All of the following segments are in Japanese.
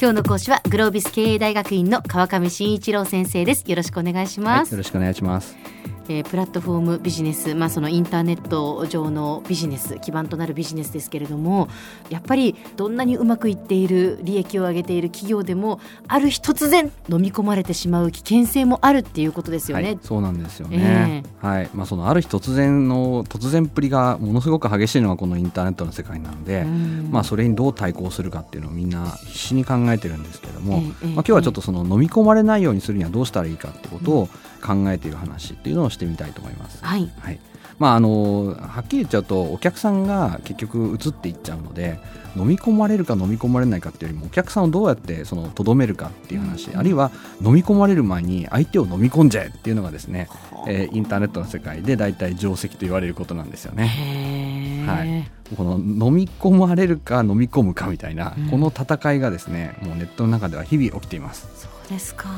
今日の講師はグロービス経営大学院の川上真一郎先生です。よろしくお願いします、はい、よろしくお願いします。えー、プラットフォームビジネス、まあ、そのインターネット上のビジネス基盤となるビジネスですけれどもやっぱりどんなにうまくいっている利益を上げている企業でもある日突然飲み込まれてしまう危険性もあるっていうことですよね。はい、そうなんですよね、えー、はい。まあ、そのある日突然の突然っぷりがものすごく激しいのがこのインターネットの世界なので、まあ、それにどう対抗するかっていうのをみんな必死に考えてるんですけれども、えー、まあ、今日はちょっとその飲み込まれないようにするにはどうしたらいいかってことを考えている話っていうのをしてみたいと思います。はい、はい。まあ、あのはっきり言っちゃうとお客さんが結局移っていっちゃうので飲み込まれるか飲み込まれないかっていうよりもお客さんをどうやってそのとどめるかっていう話、うん、あるいは飲み込まれる前に相手を飲み込んじゃえっていうのがですね、えー、インターネットの世界で大体定石と言われることなんですよね。はい、この飲み込まれるか飲み込むかみたいな、うん、この戦いがですねもうネットの中では日々起きています。ですか。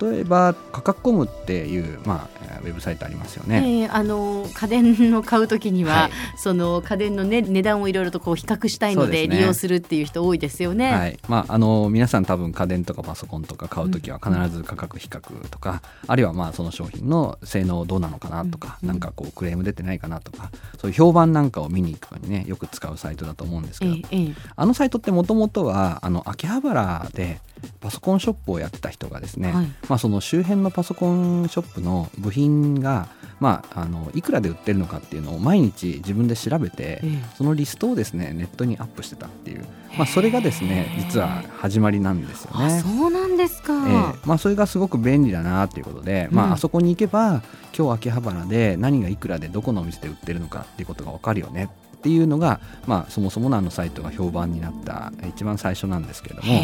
例えば価格コムっていう、まあ、ウェブサイトありますよね、えー、あの家電を買うときには、はい、その家電の、ね、値段をいろいろとこう比較したいので利用するっていう人多いですよね。はい。まあ、あの皆さん多分家電とかパソコンとか買うときは必ず価格比較とか、うん、あるいはまあその商品の性能どうなのかなとか、うん、なんかこうクレーム出てないかなとかそういう評判なんかを見に行くのにねよく使うサイトだと思うんですけど、えー、あのサイトってもともとはあの秋葉原でパソコンショップをやってた人がですね、はい、まあ、その周辺のパソコンショップの部品が、まあ、あのいくらで売ってるのかっていうのを毎日自分で調べて、そのリストをですねネットにアップしてたっていう、まあ、それがですね実は始まりなんですよね。そうなんですか、えー、まあ、それがすごく便利だなっていうことで、まあ、あそこに行けば今日秋葉原で何がいくらでどこのお店で売ってるのかっていうことが分かるよねっていうのが、まあ、そもそものあのサイトが評判になった一番最初なんですけれども、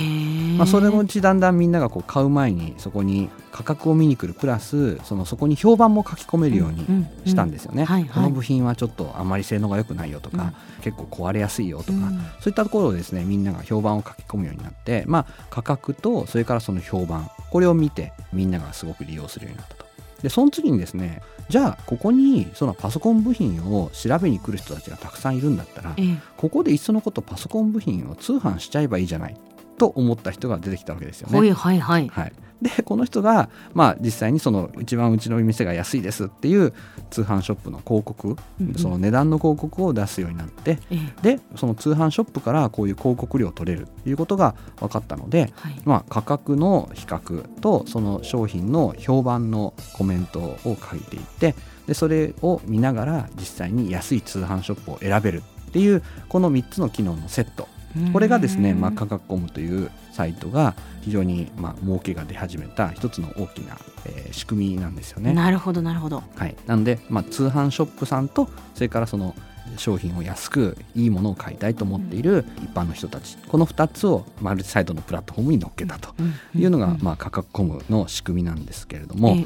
まあ、それのうちだんだんみんながこう買う前にそこに価格を見に来るプラスそのそこに評判も書き込めるようにしたんですよね。この部品はちょっとあまり性能が良くないよとか、うん、結構壊れやすいよとか、うん、そういったところをですねみんなが評判を書き込むようになって、まあ、価格とそれからその評判これを見てみんながすごく利用するようになったと。でその次にですねじゃあここにそのパソコン部品を調べに来る人たちがたくさんいるんだったら、ええ、ここでいっそのことパソコン部品を通販しちゃえばいいじゃないと思った人が出てきたわけですよね。はいはいはい。はい、でこの人が、まあ、実際にその一番うちの店が安いですっていう通販ショップの広告、うんうん、その値段の広告を出すようになって、ええ、でその通販ショップからこういう広告料を取れるということが分かったので、はい、まあ、価格の比較とその商品の評判のコメントを書いていってでそれを見ながら実際に安い通販ショップを選べるっていうこの3つの機能のセットこれがですね、まあ、価格コムというサイトが非常に、まあ、儲けが出始めた一つの大きな、えー、仕組みなんですよね。なるほどなるほど。はい、なので、まあ、通販ショップさんとそれからその商品を安くいいものを買いたいと思っている一般の人たち、この2つをマルチサイトのプラットフォームに乗っけたというのが、まあ、価格コムの仕組みなんですけれども、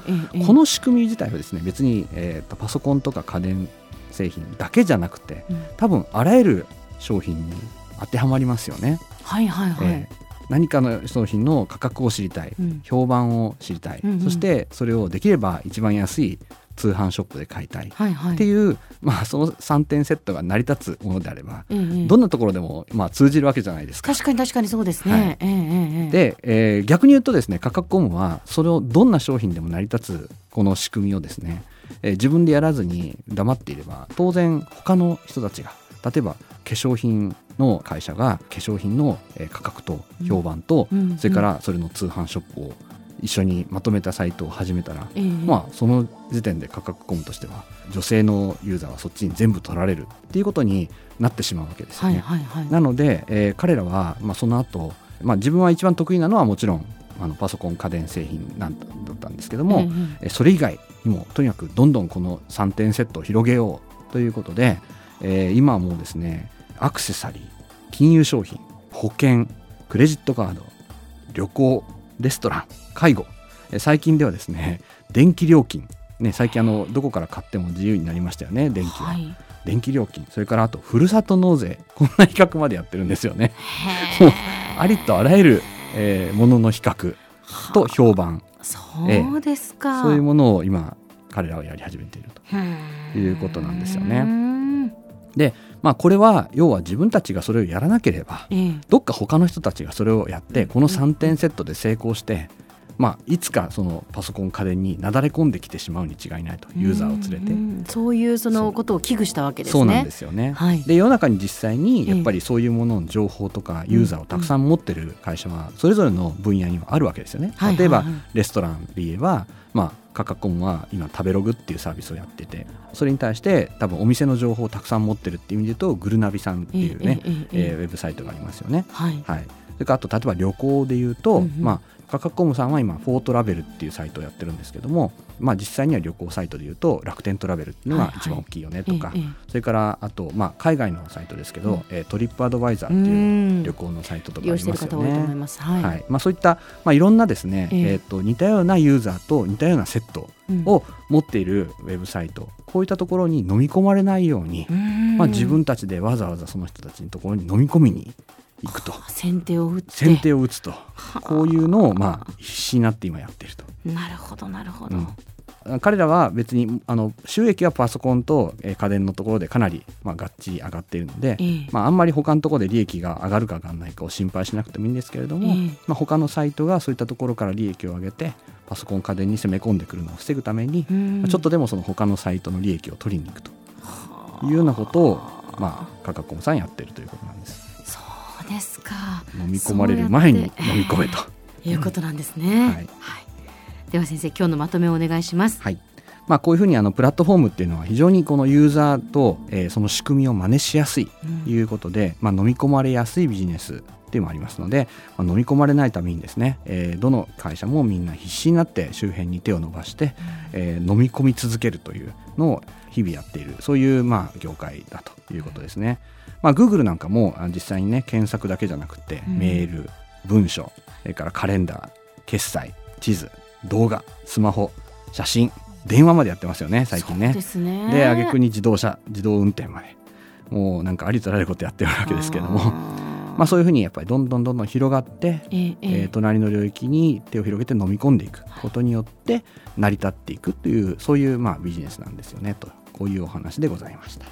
この仕組み自体はですね別に、えー、とパソコンとか家電製品だけじゃなくて多分あらゆる商品に当てはまりますよね。はいはいはい、えー何かの商品の価格を知りたい、うん、評判を知りたい、うんうん、そしてそれをできれば一番安い通販ショップで買いたい。っていう、はい。はい、まあ、その3点セットが成り立つものであれば、どんなところでも、まあ、通じるわけじゃないですか。確かに確かにそうですね。はい、えー、で、えー、逆に言うとですね価格コムはそれをどんな商品でも成り立つこの仕組みをですね、えー、自分でやらずに黙っていれば当然他の人たちが例えば化粧品の会社が化粧品の価格と評判と、それからそれの通販ショップを一緒にまとめたサイトを始めたら、まあその時点で価格コムとしては女性のユーザーはそっちに全部取られるっていうことになってしまうわけですよね。なので、えー、彼らは、まあ、その後、まあ自分は一番得意なのはもちろんあのパソコン家電製品なんだったんですけども、えそれ以外にもとにかくどんどんこの3点セットを広げようということで、えー、今はもうですねアクセサリー金融商品保険クレジットカード旅行レストラン介護最近ではですね電気料金ね、最近あのどこから買っても自由になりましたよね電気は、はい、電気料金それからあとふるさと納税こんな比較までやってるんですよね。ありとあらゆる、えー、ものの比較と評判。そうですか、えー、そういうものを今彼らはやり始めているということなんですよね。でまあ、これは要は自分たちがそれをやらなければええ。どっか他の人たちがそれをやってうん。この3点セットで成功して、まあ、いつかそのパソコン家電になだれ込んできてしまうに違いないとユーザーを連れて。うんそういうそのことを危惧したわけですね。そうなんですよね、はい。で世の中に実際にええ。やっぱりそういうものの情報とかユーザーをたくさん持ってる会社はそれぞれの分野にはあるわけですよね。はい。例えばレストランで言えば、まあ、カカコンは今食べログっていうサービスをやっててそれに対して多分お店の情報をたくさん持ってるっていう意味で言うとグルナビさんっていうね、えええええええーウェブサイトがありますよね。はい。はい、それからあと例えば旅行で言うと、うんうんまあ、カカコムさんは今フォートラベルっていうサイトをやってるんですけども、まあ、実際には旅行サイトで言うと楽天トラベルっていうのが一番大きいよねとか、えええそれからあと、まあ、海外のサイトですけど、うん。えートリップアドバイザーえっていううん。旅行のサイトと利かありますよね。はい。はい。まあ、そういった、まあ、いろんなですね、ええ。えーと似たようなユーザーと似たようなセットうん。を持っているウェブサイトこういったところに飲み込まれないように、うん。まあ、自分たちでわざわざその人たちのところに飲み込みに行くと。先手を打って。先手を打つと。はあ。こういうのをまあ必死になって今やっていると。なるほどなるほど。うん。彼らは別にあの収益はパソコンとえー家電のところでかなりまあがっちり上がっているので、ええ。まあ、あんまり他のところで利益が上がるか上がらないかを心配しなくてもいいんですけれども、ええ。まあ、他のサイトがそういったところから利益を上げてパソコン家電に攻め込んでくるのを防ぐために、ちょっとでもその他のサイトの利益を取りに行くというようなことを、まあ、カカコンさんやってるということなんです。そうですか。飲み込まれる前に飲み込めと。いうことなんですね。はいでは先生今日のまとめをお願いします。はいまあ、こういうふうにあのプラットフォームっていうのは非常にこのユーザーと、えーその仕組みを真似しやすいということで、まあ、飲み込まれやすいビジネスっていうのもありますので、まあ、飲み込まれないためにですね、えーどの会社もみんな必死になって周辺に手を伸ばして、えー飲み込み続けるというのを日々やっているそういうまあ業界だということですね。まあ、Google なんかもあ実際にね検索だけじゃなくて、うんメール文書それからカレンダー決済地図動画スマホ写真電話までやってますよね最近ねですね。で挙句に自動車自動運転までもうなんかありとあらゆることやってるわけですけれどもまあそういうふうにやっぱりどんどんどんどん広がって、えええええー隣の領域に手を広げて飲み込んでいくことによって成り立っていくというそういうまあビジネスなんですよねとこういうお話でございました。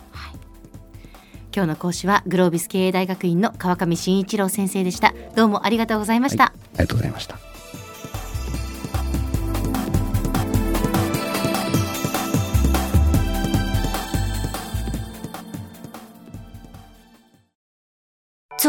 今日の講師はグロービス経営大学院の川上真一郎先生でした。どうもありがとうございました。ありがとうございました。